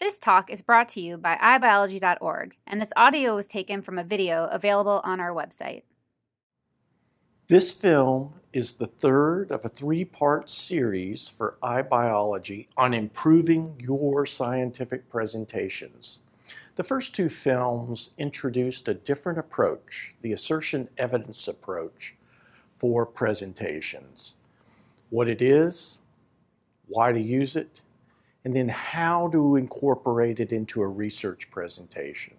This talk is brought to you by iBiology.org, and this audio was taken from a video available on our website. This film is the third of a three part series for iBiology on improving your scientific presentations. The first two films introduced a different approach, the assertion evidence approach, for presentations. What it is, why to use it, and then how to incorporate it into a research presentation.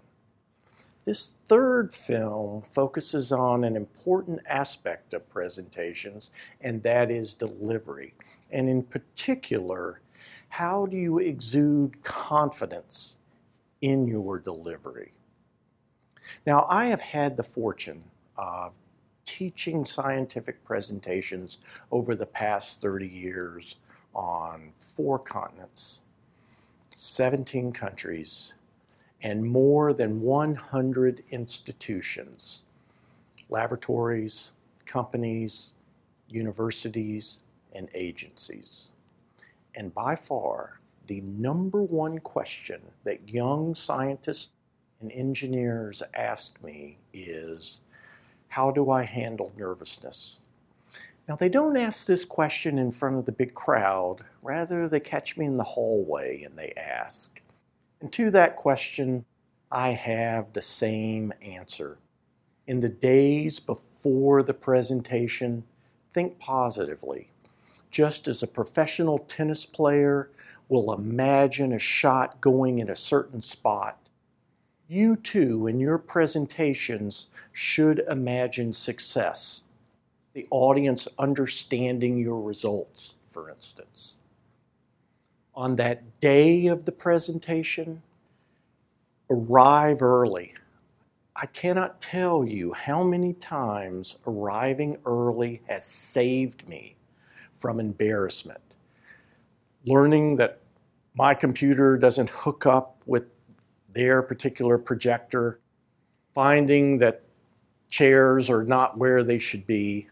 This third film focuses on an important aspect of presentations, and that is delivery. And in particular, how do you exude confidence in your delivery? Now, I have had the fortune of teaching scientific presentations over the past 30 years on four continents, 17 countries, and more than 100 institutions, laboratories, companies, universities, and agencies. And by far, the number one question that young scientists and engineers ask me is how do I handle nervousness? Now, they don't ask this question in front of the big crowd. Rather, they catch me in the hallway and they ask. And to that question, I have the same answer. In the days before the presentation, think positively. Just as a professional tennis player will imagine a shot going in a certain spot, you too, in your presentations, should imagine success the audience understanding your results, for instance. On that day of the presentation, arrive early. I cannot tell you how many times arriving early has saved me from embarrassment. Learning that my computer doesn't hook up with their particular projector, finding that chairs are not where they should be,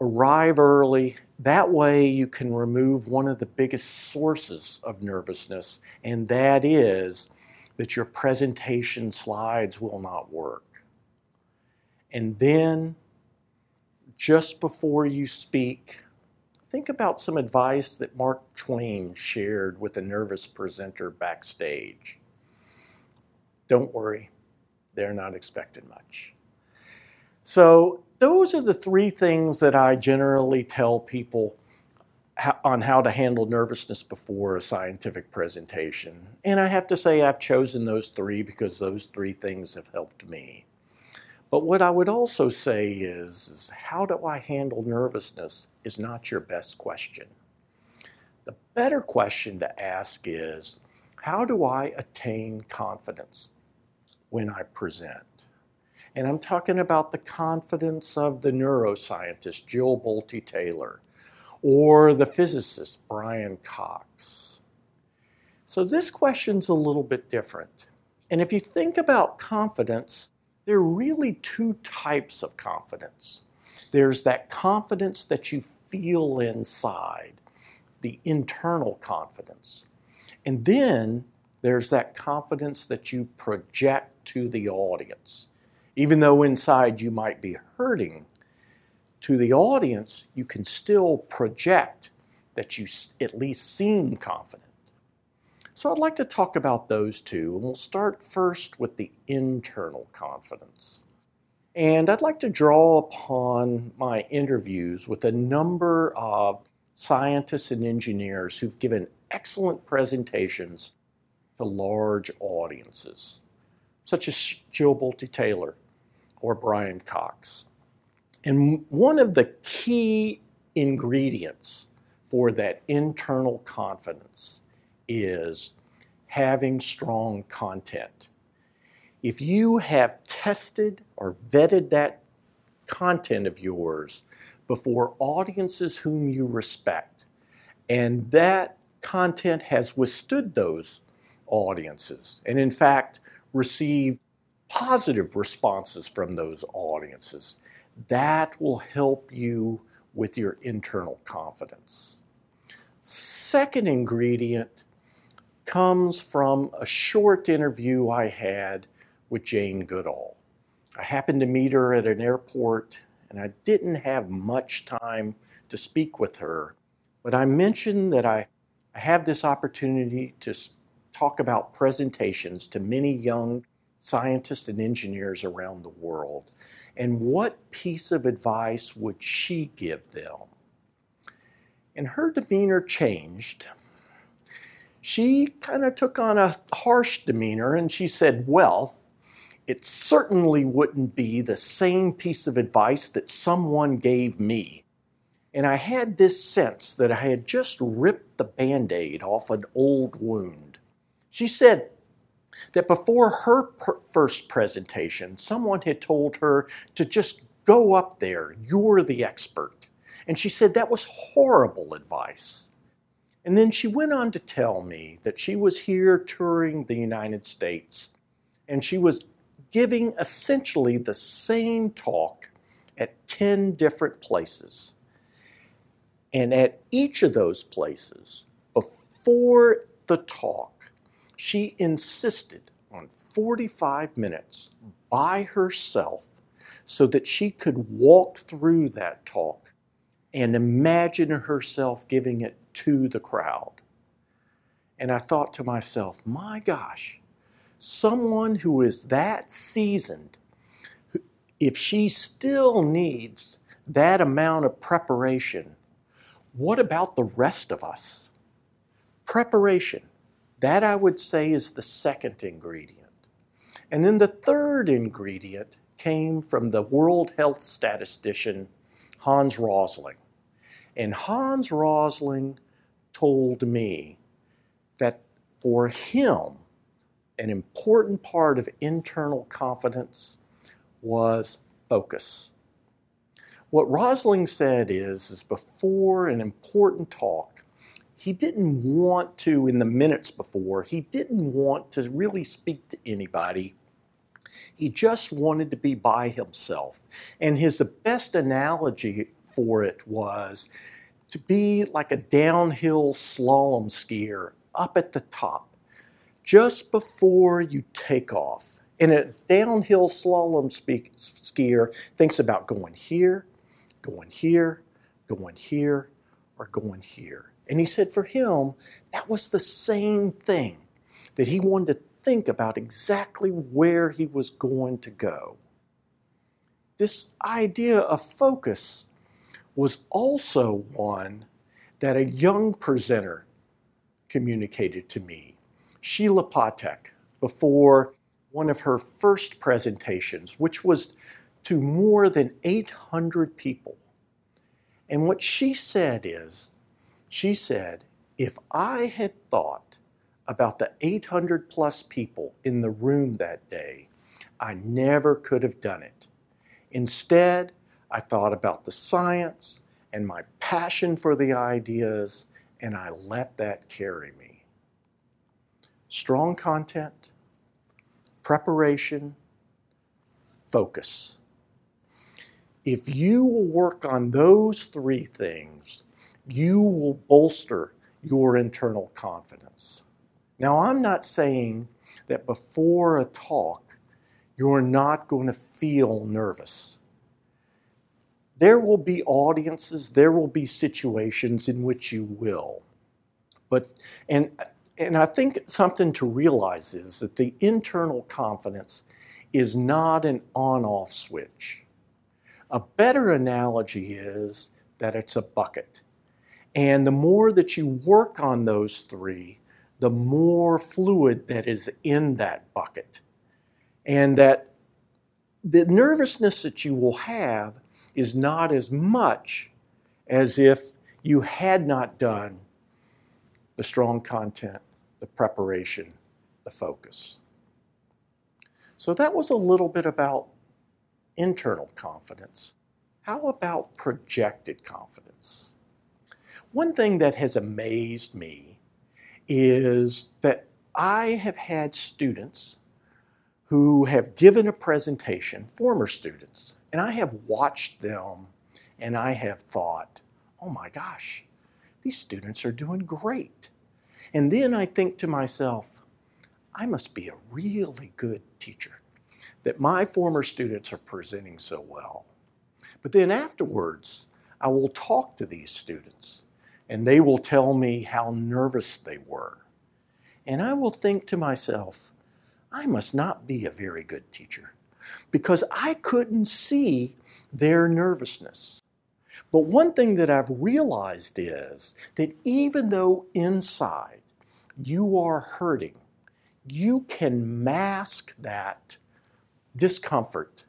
arrive early. That way, you can remove one of the biggest sources of nervousness, and that is that your presentation slides will not work. And then, just before you speak, think about some advice that Mark Twain shared with a nervous presenter backstage. Don't worry, they're not expecting much. So, those are the three things that I generally tell people on how to handle nervousness before a scientific presentation. And I have to say, I've chosen those three because those three things have helped me. But what I would also say is, is how do I handle nervousness is not your best question. The better question to ask is, how do I attain confidence when I present? And I'm talking about the confidence of the neuroscientist Jill Bolte Taylor or the physicist Brian Cox. So this question's a little bit different. And if you think about confidence, there are really two types of confidence. There's that confidence that you feel inside, the internal confidence. And then there's that confidence that you project to the audience. Even though inside you might be hurting, to the audience, you can still project that you at least seem confident. So I'd like to talk about those two, and we'll start first with the internal confidence. And I'd like to draw upon my interviews with a number of scientists and engineers who've given excellent presentations to large audiences, such as Jill Bolte Taylor, or Brian Cox. And one of the key ingredients for that internal confidence is having strong content. If you have tested or vetted that content of yours before audiences whom you respect, and that content has withstood those audiences, and in fact received positive responses from those audiences. That will help you with your internal confidence. Second ingredient comes from a short interview I had with Jane Goodall. I happened to meet her at an airport, and I didn't have much time to speak with her. But I mentioned that I, I have this opportunity to talk about presentations to many young scientists and engineers around the world. And what piece of advice would she give them? And her demeanor changed. She kind of took on a harsh demeanor and she said, Well, it certainly wouldn't be the same piece of advice that someone gave me. And I had this sense that I had just ripped the band aid off an old wound. She said that before her per- first presentation, someone had told her to just go up there, you're the expert. And she said that was horrible advice. And then she went on to tell me that she was here touring the United States and she was giving essentially the same talk at 10 different places. And at each of those places, before the talk, she insisted on 45 minutes by herself so that she could walk through that talk and imagine herself giving it to the crowd. And I thought to myself, my gosh, someone who is that seasoned, if she still needs that amount of preparation, what about the rest of us? Preparation. That I would say is the second ingredient. And then the third ingredient came from the World Health statistician Hans Rosling. And Hans Rosling told me that for him, an important part of internal confidence was focus. What Rosling said is, is before an important talk, he didn't want to, in the minutes before, he didn't want to really speak to anybody. He just wanted to be by himself. And his best analogy for it was to be like a downhill slalom skier up at the top just before you take off. And a downhill slalom skier thinks about going here, going here, going here, or going here. And he said for him, that was the same thing, that he wanted to think about exactly where he was going to go. This idea of focus was also one that a young presenter communicated to me Sheila Patek before one of her first presentations, which was to more than 800 people. And what she said is, she said, if I had thought about the 800 plus people in the room that day, I never could have done it. Instead, I thought about the science and my passion for the ideas, and I let that carry me strong content, preparation, focus. If you will work on those three things, you will bolster your internal confidence. Now, I'm not saying that before a talk, you're not going to feel nervous. There will be audiences, there will be situations in which you will. But, and and I think something to realize is that the internal confidence is not an on off switch. A better analogy is that it's a bucket. And the more that you work on those three, the more fluid that is in that bucket. And that the nervousness that you will have is not as much as if you had not done the strong content the preparation, the focus. So that was a little bit about internal confidence. How about projected confidence? One thing that has amazed me is that I have had students who have given a presentation, former students, and I have watched them and I have thought, oh my gosh, these students are doing great. And then I think to myself, I must be a really good teacher that my former students are presenting so well. But then afterwards, I will talk to these students and they will tell me how nervous they were. And I will think to myself, I must not be a very good teacher because I couldn't see their nervousness. But one thing that I've realized is that even though inside you are hurting, you can mask that discomfort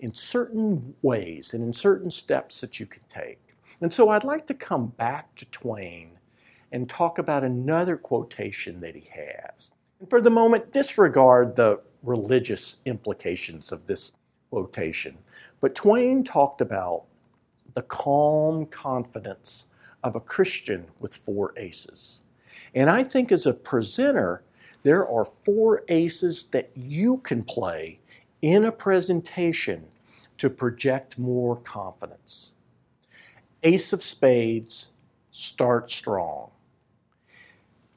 in certain ways and in certain steps that you can take. And so I'd like to come back to Twain and talk about another quotation that he has. And for the moment, disregard the religious implications of this quotation. But Twain talked about the calm confidence of a Christian with four aces. And I think as a presenter, there are four aces that you can play in a presentation to project more confidence. Ace of spades, start strong.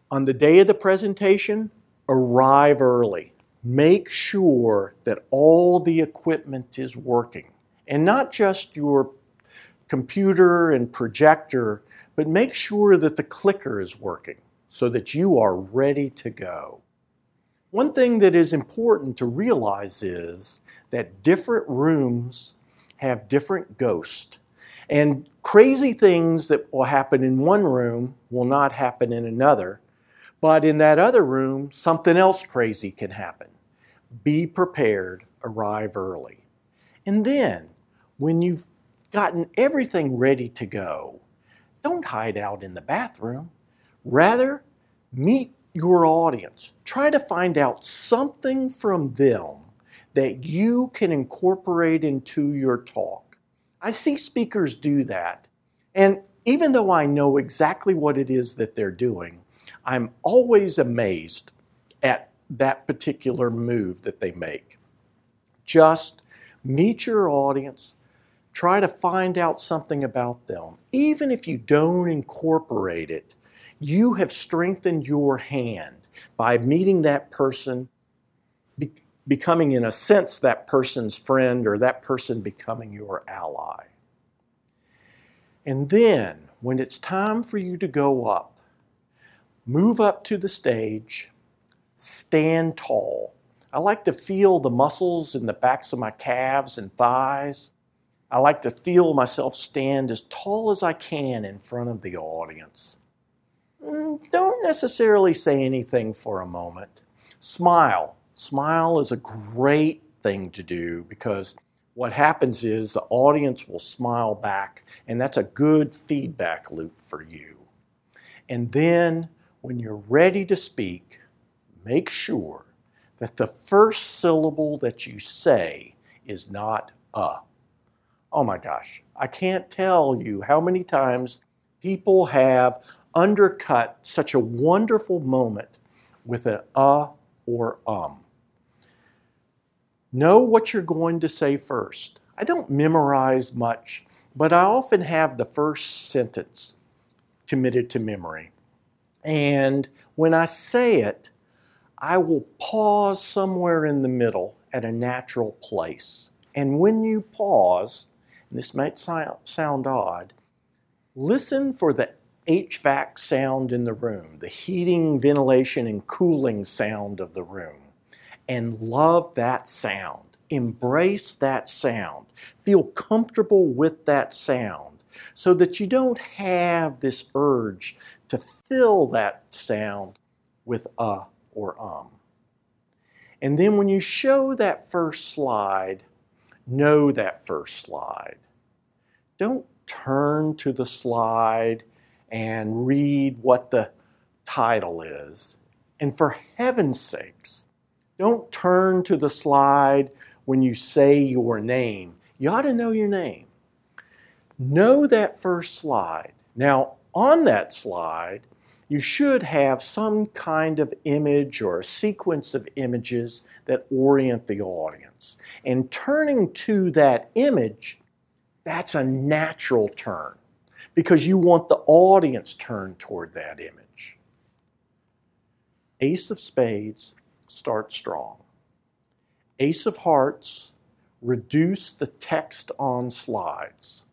On the day of the presentation, arrive early. Make sure that all the equipment is working. And not just your computer and projector, but make sure that the clicker is working so that you are ready to go. One thing that is important to realize is that different rooms have different ghosts. And crazy things that will happen in one room will not happen in another. But in that other room, something else crazy can happen. Be prepared, arrive early. And then, when you've gotten everything ready to go, don't hide out in the bathroom. Rather, meet your audience. Try to find out something from them that you can incorporate into your talk. I see speakers do that. And even though I know exactly what it is that they're doing, I'm always amazed at that particular move that they make. Just meet your audience, try to find out something about them. Even if you don't incorporate it, you have strengthened your hand by meeting that person, becoming, in a sense, that person's friend or that person becoming your ally. And then, when it's time for you to go up, move up to the stage, stand tall. I like to feel the muscles in the backs of my calves and thighs. I like to feel myself stand as tall as I can in front of the audience. Mm, don't necessarily say anything for a moment. Smile. Smile is a great thing to do because what happens is the audience will smile back, and that's a good feedback loop for you. And then when you're ready to speak, make sure that the first syllable that you say is not a. Oh my gosh, I can't tell you how many times people have undercut such a wonderful moment with an uh or um. Know what you're going to say first. I don't memorize much, but I often have the first sentence committed to memory. And when I say it, I will pause somewhere in the middle at a natural place. And when you pause, and this might sound odd, listen for the HVAC sound in the room, the heating, ventilation, and cooling sound of the room, and love that sound. Embrace that sound. Feel comfortable with that sound so that you don't have this urge to fill that sound with uh or um. And then when you show that first slide, know that first slide. Don't turn to the slide and read what the title is. And for heaven's sakes, don't turn to the slide when you say your name. You ought to know your name. Know that first slide. Now, on that slide, you should have some kind of image or a sequence of images that orient the audience. And turning to that image, that's a natural turn because you want the audience turned toward that image. Ace of spades, start strong. Ace of hearts, reduce the text on slides.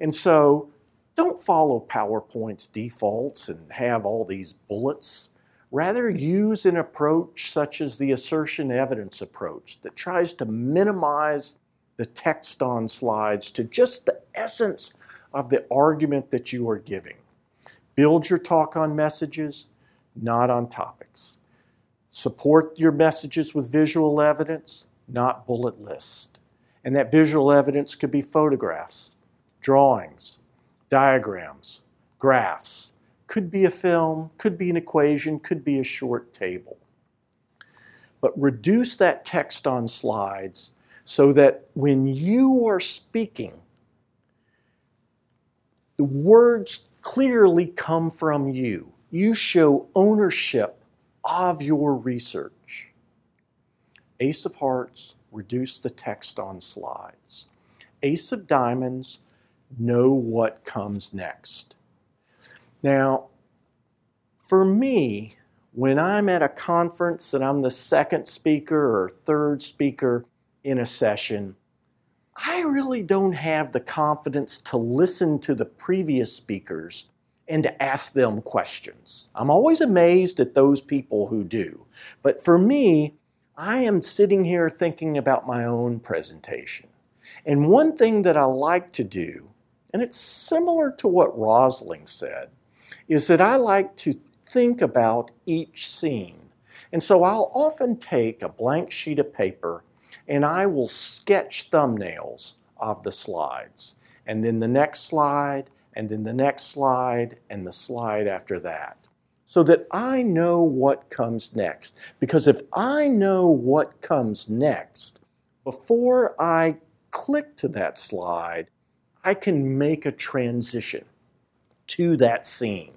And so don't follow PowerPoint's defaults and have all these bullets. Rather, use an approach such as the assertion evidence approach that tries to minimize the text on slides to just the essence of the argument that you are giving. Build your talk on messages, not on topics. Support your messages with visual evidence, not bullet lists. And that visual evidence could be photographs, drawings, diagrams, graphs, could be a film, could be an equation, could be a short table. But reduce that text on slides so that when you are speaking, the words clearly come from you. You show ownership of your research. Ace of Hearts, reduce the text on slides. Ace of Diamonds, know what comes next. Now, for me, when I'm at a conference and I'm the second speaker or third speaker in a session, I really don't have the confidence to listen to the previous speakers and to ask them questions. I'm always amazed at those people who do. But for me, I am sitting here thinking about my own presentation. And one thing that I like to do, and it's similar to what Rosling said, is that I like to think about each scene. And so I'll often take a blank sheet of paper and I will sketch thumbnails of the slides. And then the next slide, and then the next slide, and the slide after that so that I know what comes next. Because if I know what comes next, before I click to that slide, I can make a transition to that scene.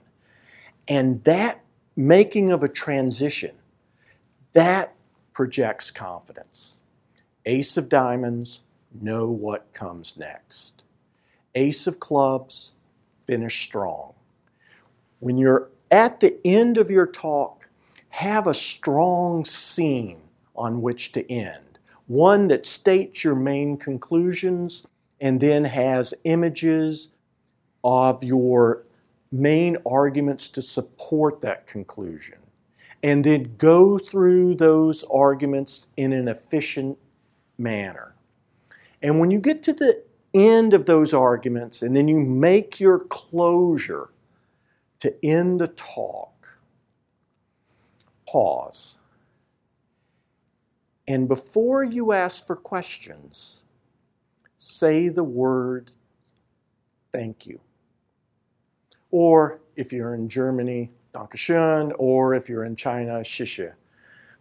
And that making of a transition, that projects confidence. Ace of diamonds, know what comes next. Ace of clubs, finish strong. When you're at the end of your talk, have a strong scene on which to end, one that states your main conclusions and then has images of your main arguments to support that conclusion. And then go through those arguments in an efficient manner. And when you get to the end of those arguments and then you make your closure, to end the talk, pause. And before you ask for questions, say the word thank you. Or if you're in Germany, Dankeschön, or if you're in China, Xie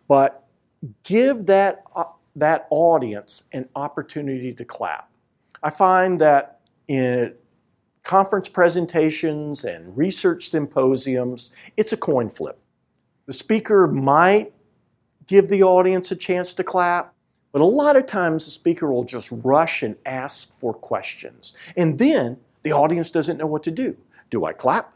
But give that, uh, that audience an opportunity to clap. I find that in conference presentations and research symposiums, it's a coin flip. The speaker might give the audience a chance to clap, but a lot of times the speaker will just rush and ask for questions. And then the audience doesn't know what to do. Do I clap?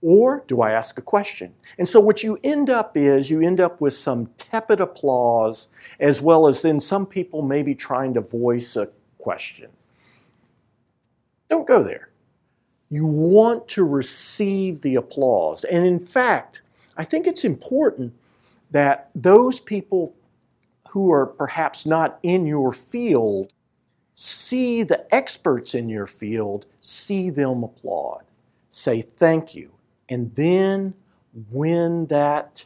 Or do I ask a question? And so what you end up is you end up with some tepid applause, as well as then some people maybe trying to voice a question. Don't go there. You want to receive the applause. And in fact, I think it's important that those people who are perhaps not in your field see the experts in your field, see them applaud, say thank you. And then when that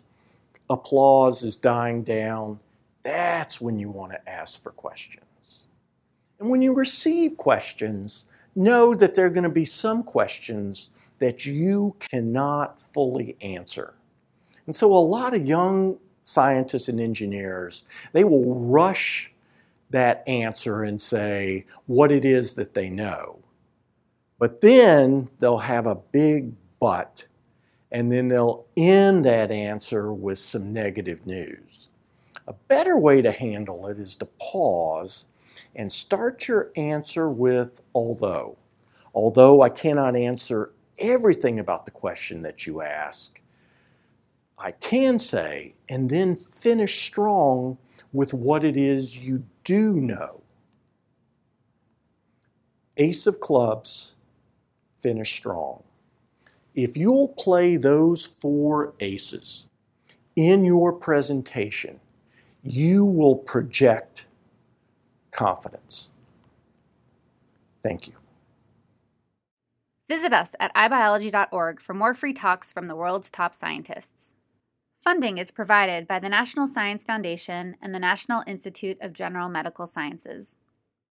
applause is dying down, that's when you want to ask for questions. And when you receive questions, know that there are going to be some questions that you cannot fully answer. And so a lot of young scientists and engineers, they will rush that answer and say what it is that they know. But then they'll have a big but, and then they'll end that answer with some negative news. A better way to handle it is to pause and start your answer with although. Although I cannot answer everything about the question that you ask, I can say, and then finish strong with what it is you do know. Ace of clubs, finish strong. If you'll play those four aces in your presentation, you will project confidence. Thank you. Visit us at ibiology.org for more free talks from the world's top scientists. Funding is provided by the National Science Foundation and the National Institute of General Medical Sciences.